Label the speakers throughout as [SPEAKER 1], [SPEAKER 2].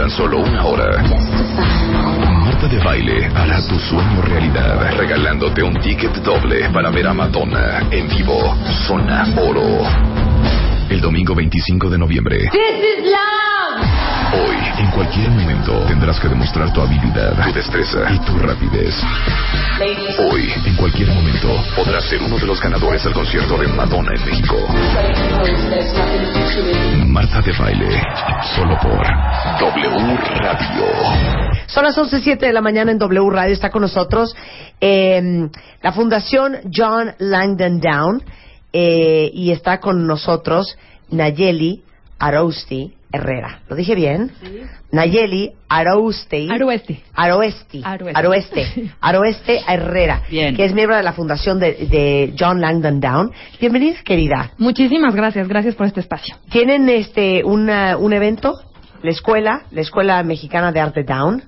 [SPEAKER 1] Tan solo una hora, Marta de Baile hará tu sueño realidad, regalándote un ticket doble para ver a Madonna en vivo, Zona Oro. El domingo 25 de noviembre. Hoy, en cualquier momento, tendrás que demostrar tu habilidad, tu destreza y tu rapidez. Hoy, en cualquier momento, podrás ser uno de los ganadores del concierto de Madonna en México. Marta de Baile, solo por W Radio.
[SPEAKER 2] Son las 11.07 de la mañana en W Radio. Está con nosotros eh, la Fundación John Langdon Down eh, y está con nosotros Nayeli Arousti Herrera. ¿Lo dije bien? Nayeli Arousti.
[SPEAKER 3] Aroesti.
[SPEAKER 2] Aroesti.
[SPEAKER 3] Aroeste.
[SPEAKER 2] Aroeste. Aroeste Herrera.
[SPEAKER 3] Bien.
[SPEAKER 2] Que es miembro de la Fundación de, de John Langdon Down. Bienvenida, querida.
[SPEAKER 3] Muchísimas gracias, gracias por este espacio.
[SPEAKER 2] ¿Tienen este una- un evento? La escuela, la Escuela Mexicana de Arte Down.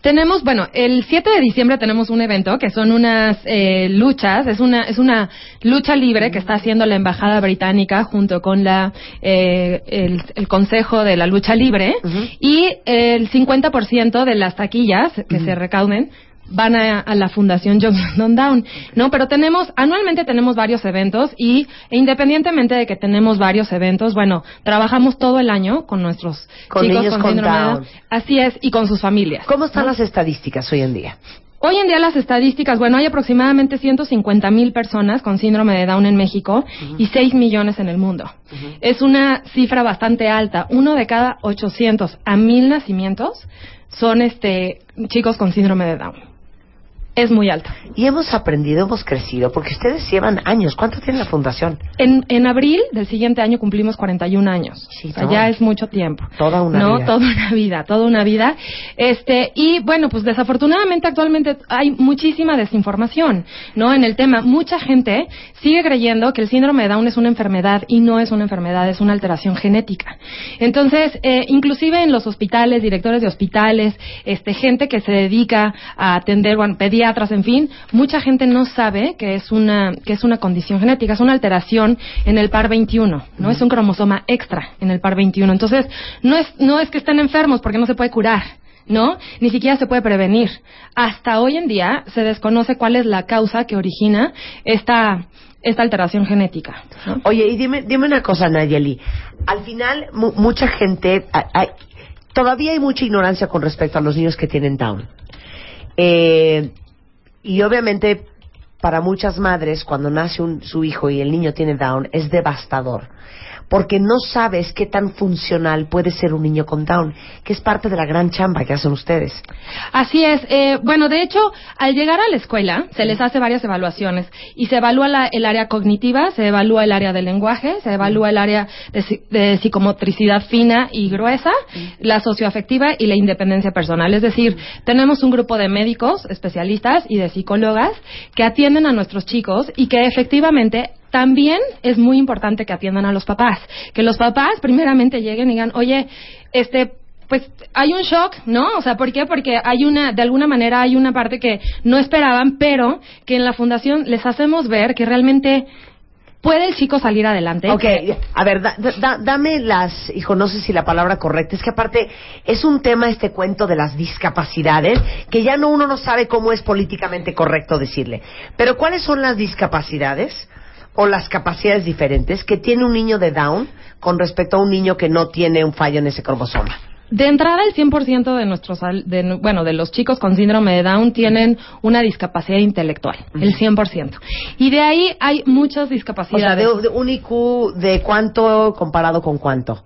[SPEAKER 3] Tenemos, bueno, el 7 de diciembre tenemos un evento que son unas eh, luchas, es una es una lucha libre que está haciendo la embajada británica junto con la eh, el, el Consejo de la Lucha Libre. Y el 50% de las taquillas que se recauden van a, a la Fundación John Langdon Down, ¿no? Pero tenemos, anualmente tenemos varios eventos y e independientemente de que tenemos varios eventos, bueno, trabajamos todo el año con nuestros
[SPEAKER 2] Con
[SPEAKER 3] chicos
[SPEAKER 2] niños
[SPEAKER 3] con
[SPEAKER 2] con
[SPEAKER 3] síndrome.
[SPEAKER 2] Down.
[SPEAKER 3] Así es, y con sus familias.
[SPEAKER 2] ¿Cómo están las estadísticas hoy en día?
[SPEAKER 3] Hoy en día las estadísticas, bueno, hay aproximadamente 150 mil personas con síndrome de Down en México y 6 millones en el mundo. Es una cifra bastante alta. Uno de cada 800 a 1000 nacimientos son este chicos con síndrome de Down. Es muy alto.
[SPEAKER 2] Y hemos aprendido, hemos crecido, porque ustedes llevan años. ¿Cuánto tiene la fundación?
[SPEAKER 3] En, en abril del siguiente año cumplimos 41 años.
[SPEAKER 2] Sí,
[SPEAKER 3] o sea,
[SPEAKER 2] no.
[SPEAKER 3] ya es mucho tiempo.
[SPEAKER 2] Toda una
[SPEAKER 3] no,
[SPEAKER 2] vida.
[SPEAKER 3] toda una vida, toda una vida. Este, y bueno, pues desafortunadamente actualmente hay muchísima desinformación, ¿no? En el tema. Mucha gente sigue creyendo que el síndrome de Down es una enfermedad y no es una enfermedad, es una alteración genética. Entonces, eh, inclusive en los hospitales, directores de hospitales, este, gente que se dedica a atender, bueno, pediatras, en fin, mucha gente no sabe que es una, que es una condición genética, es una alteración en el par 21, ¿no? Es un cromosoma extra en el par 21. Entonces, no es, no es que estén enfermos porque no se puede curar. ¿No? Ni siquiera se puede prevenir. Hasta hoy en día se desconoce cuál es la causa que origina esta, esta alteración genética. ¿no?
[SPEAKER 2] Oye, y dime, dime una cosa, Nayeli. Al final, mu- mucha gente, hay- todavía hay mucha ignorancia con respecto a los niños que tienen Down. Eh, y obviamente, para muchas madres, cuando nace un- su hijo y el niño tiene Down, es devastador. Porque no sabes qué tan funcional puede ser un niño con Down, que es parte de la gran chamba que hacen ustedes.
[SPEAKER 3] Así es. Eh, bueno, de hecho, al llegar a la escuela se les hace varias evaluaciones y se evalúa la- el área cognitiva, se evalúa el área del lenguaje, se evalúa el área de, de psicomotricidad fina y gruesa, la socioafectiva y la independencia personal. Es decir, tenemos un grupo de médicos, especialistas y de psicólogas que atienden a nuestros chicos y que efectivamente también es muy importante que atiendan a los papás. Que los papás primeramente lleguen y digan, oye, este, pues hay un shock, ¿no? O sea, ¿por qué? Porque hay una, de alguna manera hay una parte que no esperaban, pero que en la fundación les hacemos ver que realmente puede el chico salir adelante.
[SPEAKER 2] Ok, a ver, da- da- dame las, hijo, no sé si la palabra correcta, es que aparte es un tema este cuento de las discapacidades, que ya no uno no sabe cómo es políticamente correcto decirle. Pero ¿cuáles son las discapacidades o las capacidades diferentes que tiene un niño de Down con respecto a un niño que no tiene un fallo en ese cromosoma?
[SPEAKER 3] De entrada, el 100% de nuestros, de, bueno, de los chicos con síndrome de Down tienen una discapacidad intelectual, el 100%. Y de ahí hay muchas
[SPEAKER 2] O sea,
[SPEAKER 3] discapacidades.
[SPEAKER 2] de, de un IQ de cuánto comparado con cuánto.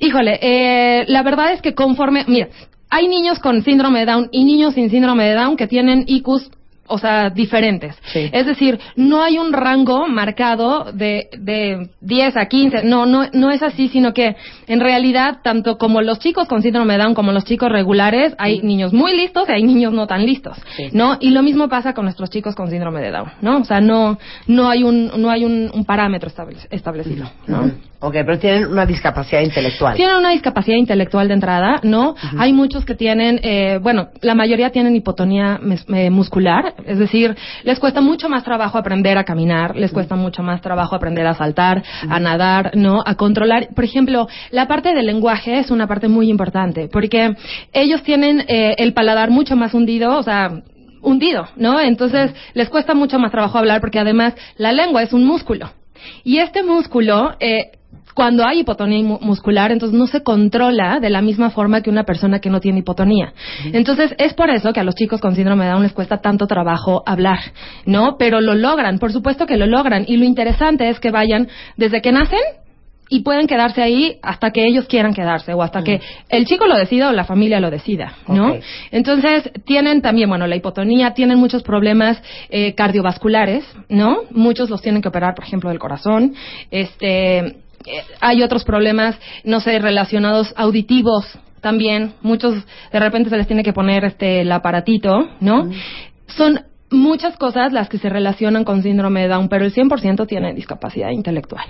[SPEAKER 3] Híjole, eh, la verdad es que conforme, mira, hay niños con síndrome de Down y niños sin síndrome de Down que tienen IQs o sea, diferentes.
[SPEAKER 2] Sí.
[SPEAKER 3] Es decir, no hay un rango marcado de, de 10 a 15, no, no, no es así, sino que en realidad, tanto como los chicos con síndrome de Down como los chicos regulares, hay niños muy listos y hay niños no tan listos,
[SPEAKER 2] Sí.
[SPEAKER 3] ¿no? Y lo mismo pasa con nuestros chicos con síndrome de Down, ¿no? O sea, no, no hay un, no hay un, un parámetro estable- establecido, ¿no?
[SPEAKER 2] Ok, pero tienen una discapacidad intelectual.
[SPEAKER 3] Tienen una discapacidad intelectual de entrada, ¿no? Hay muchos que tienen, eh, bueno, la mayoría tienen hipotonía mes- es decir, les cuesta mucho más trabajo aprender a caminar, les cuesta mucho más trabajo aprender a saltar, a nadar, ¿no? A controlar. Por ejemplo, la parte del lenguaje es una parte muy importante, porque ellos tienen eh, el paladar mucho más hundido, o sea, hundido, ¿no? Entonces, les cuesta mucho más trabajo hablar porque además la lengua es un músculo. Y este músculo, eh, cuando hay hipotonía mu- muscular, entonces no se controla de la misma forma que una persona que no tiene hipotonía. Entonces es por eso que a los chicos con síndrome de Down les cuesta tanto trabajo hablar, ¿no? Pero lo logran, por supuesto que lo logran. Y lo interesante es que vayan desde que nacen y pueden quedarse ahí hasta que ellos quieran quedarse o hasta que el chico lo decida o la familia lo decida, ¿no? Entonces, tienen también, bueno, la hipotonía, tienen muchos problemas eh, cardiovasculares, ¿no? Muchos los tienen que operar, por ejemplo, del corazón. Este, eh, hay otros problemas, no sé, relacionados auditivos también. Muchos, de repente se les tiene que poner este, el aparatito, ¿no? Son muchas cosas las que se relacionan con síndrome de Down, pero el 100% tiene discapacidad intelectual.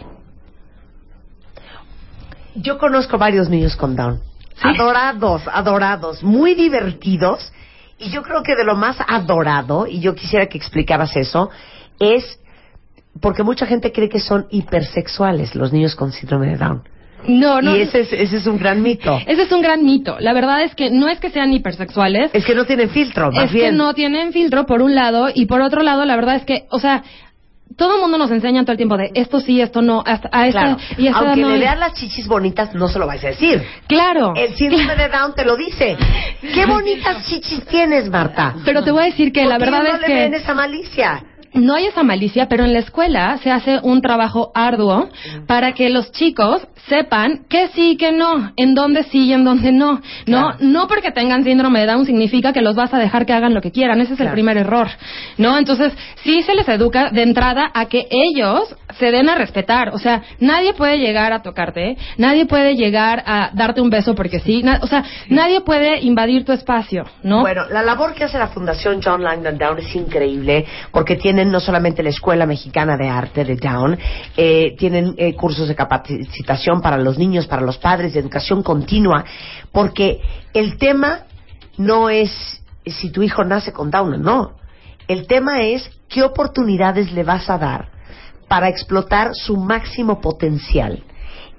[SPEAKER 2] Yo conozco varios niños con Down. Adorados, adorados, muy divertidos. Y yo creo que de lo más adorado, y yo quisiera que explicaras eso, es porque mucha gente cree que son hipersexuales los niños con síndrome de Down.
[SPEAKER 3] No, no.
[SPEAKER 2] Y ese es, ese es un gran mito.
[SPEAKER 3] Ese es un gran mito. La verdad es que no es que sean hipersexuales,
[SPEAKER 2] Es que no tienen filtro, más
[SPEAKER 3] es que no tienen filtro por un lado y por otro lado la verdad es que, o sea, todo el mundo nos enseña todo el tiempo de esto sí, esto no, hasta a esta
[SPEAKER 2] Claro.
[SPEAKER 3] y esta
[SPEAKER 2] Aunque
[SPEAKER 3] no.
[SPEAKER 2] le veas las chichis bonitas, no se lo vais a decir.
[SPEAKER 3] Claro.
[SPEAKER 2] El síndrome de Down te lo dice. Qué bonitas chichis tienes, Marta.
[SPEAKER 3] Pero te voy a decir que
[SPEAKER 2] ¿Por
[SPEAKER 3] la verdad
[SPEAKER 2] no
[SPEAKER 3] es
[SPEAKER 2] le
[SPEAKER 3] que
[SPEAKER 2] ven esa malicia.
[SPEAKER 3] No hay esa malicia, pero en la escuela se hace un trabajo arduo para que los chicos sepan que sí y que no, en dónde sí y en dónde no. No,
[SPEAKER 2] Claro.
[SPEAKER 3] no porque tengan síndrome de Down significa que los vas a dejar que hagan lo que quieran. Ese es
[SPEAKER 2] Claro.
[SPEAKER 3] el primer error. ¿No? Entonces, sí se les educa de entrada a que ellos se den a respetar. O sea, nadie puede llegar a tocarte, nadie puede llegar a darte un beso porque sí. O sea, nadie puede invadir tu espacio, ¿no?
[SPEAKER 2] Bueno, la labor que hace la Fundación John Langdon Down es increíble porque no solamente la Escuela Mexicana de Arte de Down, eh, tienen eh, cursos de capacitación para los niños, para los padres, de educación continua, porque el tema no es si tu hijo nace con Down no. El tema es qué oportunidades le vas a dar para explotar su máximo potencial.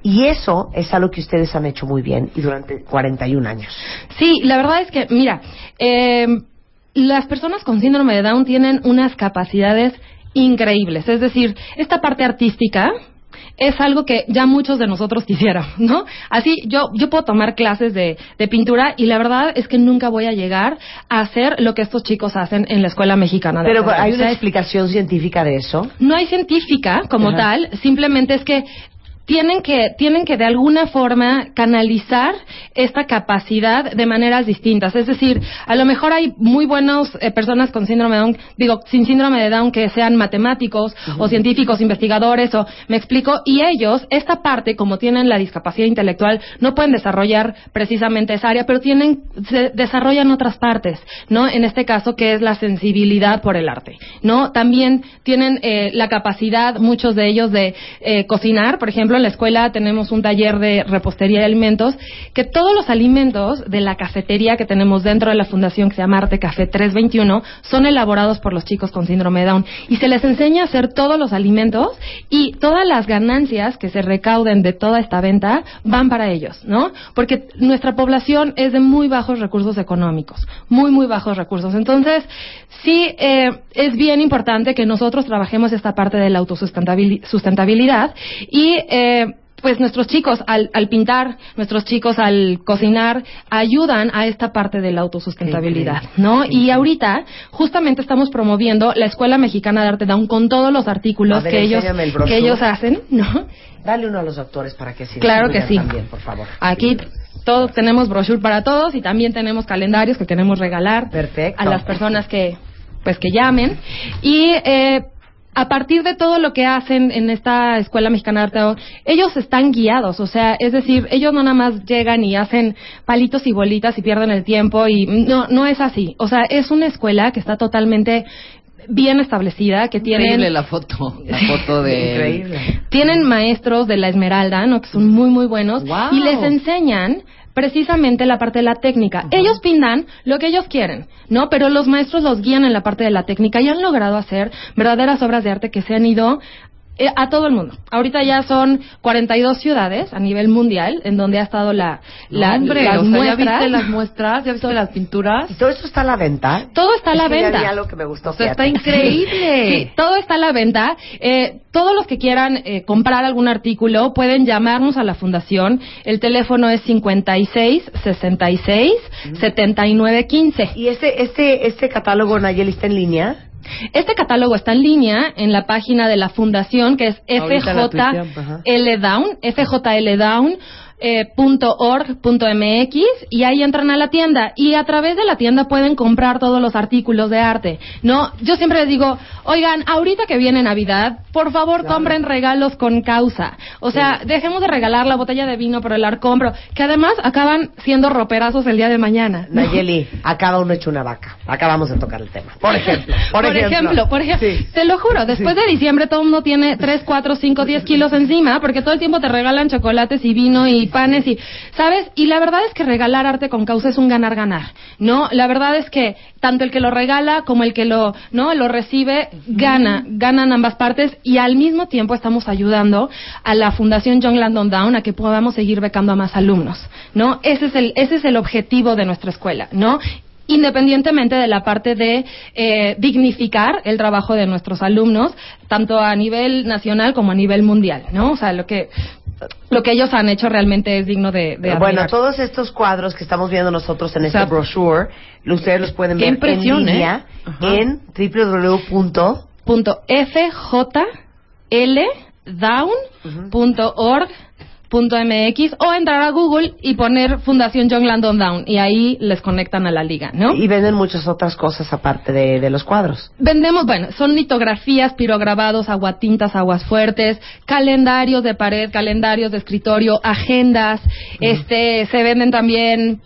[SPEAKER 2] Y eso es algo que ustedes han hecho muy bien y durante 41 años.
[SPEAKER 3] Sí, la verdad es que, mira, eh, las personas con síndrome de Down tienen unas capacidades increíbles. Es decir, esta parte artística es algo que ya muchos de nosotros quisiéramos, ¿no? Así, yo, yo puedo tomar clases de, de pintura y la verdad es que nunca voy a llegar a hacer lo que estos chicos hacen en la Escuela Mexicana de
[SPEAKER 2] Pero hay una explicación científica de eso.
[SPEAKER 3] no hay científica como
[SPEAKER 2] Ajá.
[SPEAKER 3] tal, simplemente es que tienen que tienen que de alguna forma canalizar esta capacidad de maneras distintas. Es decir, a lo mejor hay muy buenas eh, personas con síndrome de Down, digo, sin síndrome de Down que sean matemáticos o científicos, investigadores o me explico, y ellos esta parte como tienen la discapacidad intelectual no pueden desarrollar precisamente esa área, pero tienen se desarrollan otras partes, ¿no? En este caso que es la sensibilidad por el arte, ¿no? También tienen eh, la capacidad muchos de ellos de eh, cocinar, por ejemplo, en la escuela tenemos un taller de repostería de alimentos, que todos los alimentos de la cafetería que tenemos dentro de la fundación que se llama Arte Café 321 son elaborados por los chicos con síndrome de Down y se les enseña a hacer todos los alimentos y todas las ganancias que se recauden de toda esta venta van para ellos, ¿no? Porque nuestra población es de muy bajos recursos económicos, muy, muy bajos recursos. Entonces, sí eh, es bien importante que nosotros trabajemos esta parte de la autosustentabilidad y eh, pues nuestros chicos al, al pintar, nuestros chicos al cocinar, ayudan a esta parte de la autosustentabilidad. ¿no? Y ahorita justamente estamos promoviendo la Escuela Mexicana de Arte Down con todos los artículos
[SPEAKER 2] ver,
[SPEAKER 3] que ellos
[SPEAKER 2] el
[SPEAKER 3] que ellos hacen, ¿no?
[SPEAKER 2] Dale uno a los doctores para que se
[SPEAKER 3] Claro que sí.
[SPEAKER 2] También, por favor.
[SPEAKER 3] Aquí todos tenemos brochure para todos y también tenemos calendarios que queremos regalar
[SPEAKER 2] Perfecto.
[SPEAKER 3] a las personas que pues que llamen y eh, a partir de todo lo que hacen en esta Escuela Mexicana de Arte, ellos están guiados, o sea, es decir, ellos no nada más llegan y hacen palitos y bolitas y pierden el tiempo y no, no es así. O sea, es una escuela que está totalmente bien establecida, que tienen...
[SPEAKER 4] Increíble la foto, la foto de...
[SPEAKER 2] Increíble.
[SPEAKER 3] Tienen maestros de la Esmeralda, ¿no? Que son muy, muy buenos.
[SPEAKER 4] Wow.
[SPEAKER 3] Y les enseñan precisamente la parte de la técnica. Ellos pintan lo que ellos quieren, ¿no? Pero los maestros los guían en la parte de la técnica y han logrado hacer verdaderas obras de arte que se han ido a todo el mundo. Ahorita ya son 42 ciudades a nivel mundial en donde ha estado la, la
[SPEAKER 4] hombre,
[SPEAKER 3] las
[SPEAKER 4] o sea, ¿ya
[SPEAKER 3] muestras.
[SPEAKER 4] viste las muestras? ¿Ya viste las pinturas?
[SPEAKER 2] ¿Y todo esto está a la venta?
[SPEAKER 3] Todo está a
[SPEAKER 2] Es
[SPEAKER 3] la
[SPEAKER 2] que ya
[SPEAKER 3] venta.
[SPEAKER 2] algo que me gustó.
[SPEAKER 4] O sea, está increíble.
[SPEAKER 3] Sí, todo está a la venta. Eh, todos los que quieran eh, comprar algún artículo pueden llamarnos a la fundación. El teléfono es 56 66 79 15.
[SPEAKER 2] ¿Y este, este, este catálogo, Nayeli, está en línea?
[SPEAKER 3] Este catálogo está en línea en la página de la fundación que es fjldown, fjldown. Eh, punto org punto mx y ahí entran a la tienda y a través de la tienda pueden comprar todos los artículos de arte no yo siempre les digo oigan ahorita que viene navidad por favor compren regalos con causa o sea dejemos de regalar la botella de vino por el arcón pero que además acaban siendo roperazos el día de mañana ¿no?
[SPEAKER 2] Nayeli, acaba uno hecho una vaca. Acabamos de tocar el tema. Por ejemplo. Por,
[SPEAKER 3] Por ejemplo, por ejemplo,
[SPEAKER 2] Sí.
[SPEAKER 3] te lo juro, después de diciembre todo el mundo tiene 3, 4, 5, 10 kilos encima, porque todo el tiempo te regalan chocolates y vino y panes y, ¿sabes? Y la verdad es que regalar arte con causa es un ganar-ganar, ¿no? La verdad es que tanto el que lo regala como el que lo, ¿no? Lo recibe, gana, ganan ambas partes y al mismo tiempo estamos ayudando a la Fundación John Landon Down a que podamos seguir becando a más alumnos, ¿no? Ese es el, ese es el objetivo de nuestra escuela, ¿no? independientemente de la parte de eh, dignificar el trabajo de nuestros alumnos, tanto a nivel nacional como a nivel mundial, ¿no? O sea, lo que lo que ellos han hecho realmente es digno de, de
[SPEAKER 2] Bueno, todos estos cuadros que estamos viendo nosotros en este brochure, ustedes los pueden ver en línea
[SPEAKER 4] ¿eh?
[SPEAKER 2] En www.
[SPEAKER 3] punto fjldown.org punto mx o entrar a Google y poner Fundación John Landon Down y ahí les conectan a la liga, ¿no?
[SPEAKER 2] Y venden muchas otras cosas aparte de, de los cuadros.
[SPEAKER 3] Vendemos, bueno, son litografías, pirograbados, aguatintas, aguas fuertes, calendarios de pared, calendarios de escritorio, agendas, este, se venden también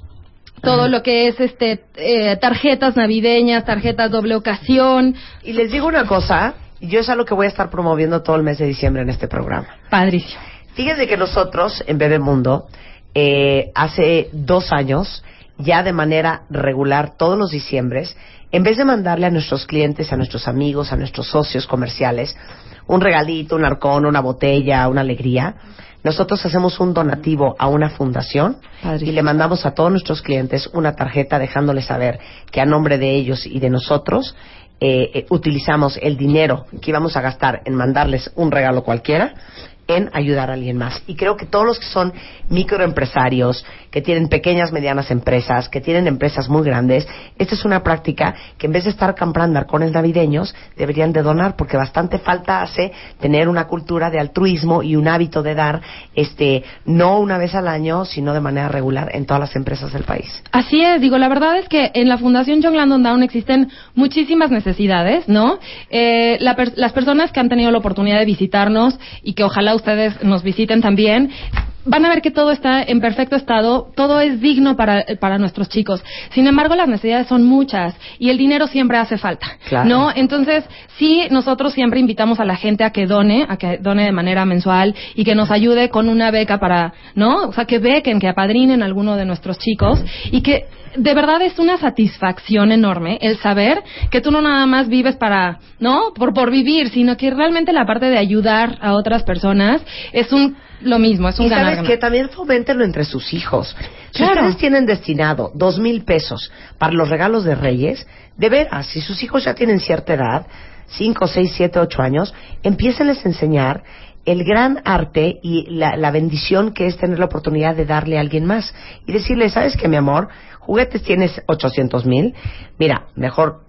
[SPEAKER 3] todo lo que es este eh, tarjetas navideñas, tarjetas doble ocasión,
[SPEAKER 2] Y les digo una cosa, yo es algo que voy a estar promoviendo todo el mes de diciembre en este programa.
[SPEAKER 3] padrísimo.
[SPEAKER 2] Fíjense que nosotros en Bebemundo, eh, hace dos años, ya de manera regular, todos los diciembres, en vez de mandarle a nuestros clientes, a nuestros amigos, a nuestros socios comerciales, un regalito, un arcón, una botella, una alegría, nosotros hacemos un donativo a una fundación y le mandamos a todos nuestros clientes una tarjeta dejándoles saber que a nombre de ellos y de nosotros eh, eh, utilizamos el dinero que íbamos a gastar en mandarles un regalo cualquiera en ayudar a alguien más. Y creo que todos los que son microempresarios, que tienen pequeñas, medianas empresas, que tienen empresas muy grandes, esta es una práctica que en vez de estar comprando arcones navideños, deberían de donar, porque bastante falta hace tener una cultura de altruismo y un hábito de dar, este, no una vez al año, sino de manera regular en todas las empresas del país.
[SPEAKER 3] Así es, digo, la verdad es que en la Fundación John Landon Down existen muchísimas necesidades, ¿no? Eh, la per- las personas que han tenido la oportunidad de visitarnos y que ojalá ustedes nos visiten también, van a ver que todo está en perfecto estado, todo es digno para, para nuestros chicos. Sin embargo, las necesidades son muchas y el dinero siempre hace falta,
[SPEAKER 2] Claro.
[SPEAKER 3] ¿no? Entonces, sí, nosotros siempre invitamos a la gente a que done, a que done de manera mensual y que nos ayude con una beca para, ¿no? O sea, que bequen, que apadrinen a alguno de nuestros chicos y que de verdad es una satisfacción enorme el saber que tú no nada más vives para, ¿no? Por, por vivir, sino que realmente la parte de ayudar a otras personas es un, lo mismo, es un
[SPEAKER 2] y sabes que también foméntenlo entre sus hijos. Si ustedes tienen destinado dos mil pesos para los regalos de Reyes, de veras, si sus hijos ya tienen cierta edad, cinco, seis, siete, ocho años, empiécenles a enseñar el gran arte y la, la bendición que es tener la oportunidad de darle a alguien más y decirle, ¿sabes qué, mi amor? Juguetes tienes 800 mil. Mira, mejor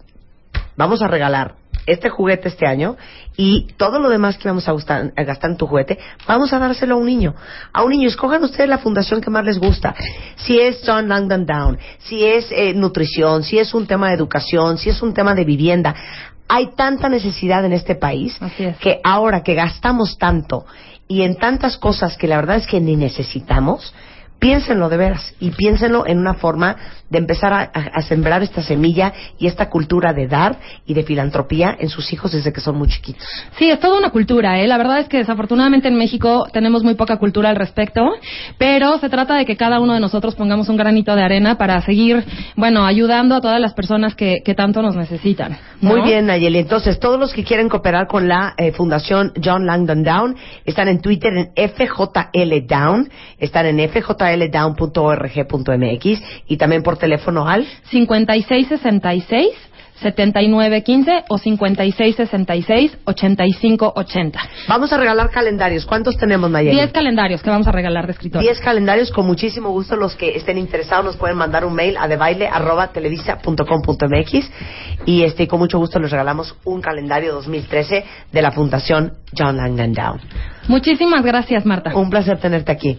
[SPEAKER 2] vamos a regalar este juguete este año y todo lo demás que vamos a, gustar- a gastar en tu juguete, vamos a dárselo a un niño. A un niño, escojan ustedes la fundación que más les gusta. Si es John Langdon Down, si es eh, nutrición, si es un tema de educación, si es un tema de vivienda. Hay tanta necesidad en este país
[SPEAKER 3] es.
[SPEAKER 2] que ahora que gastamos tanto y en tantas cosas que la verdad es que ni necesitamos, piénsenlo de veras y piénsenlo en una forma de empezar a, a- a sembrar esta semilla y esta cultura de dar y de filantropía en sus hijos desde que son muy chiquitos.
[SPEAKER 3] Sí, es toda una cultura, ¿eh? La verdad es que desafortunadamente en México tenemos muy poca cultura al respecto, pero se trata de que cada uno de nosotros pongamos un granito de arena para seguir, bueno, ayudando a todas las personas que, que tanto nos necesitan. ¿no?
[SPEAKER 2] Muy bien, Nayeli. Entonces, todos los que quieren cooperar con la eh, Fundación John Langdon Down están en Twitter en FJL Down, están en fjldown.org.mx y también por teléfono al
[SPEAKER 3] 5666 7915 o 5666 8580.
[SPEAKER 2] Vamos a regalar calendarios. ¿Cuántos tenemos, Nayeli?
[SPEAKER 3] 10 calendarios que vamos a regalar de escritorio.
[SPEAKER 2] 10 calendarios con muchísimo gusto. Los que estén interesados nos pueden mandar un mail a debaile@televisa.com.mx y este con mucho gusto les regalamos un calendario 2013 de la Fundación John Langdon Down.
[SPEAKER 3] Muchísimas gracias, Marta.
[SPEAKER 2] Un placer tenerte aquí.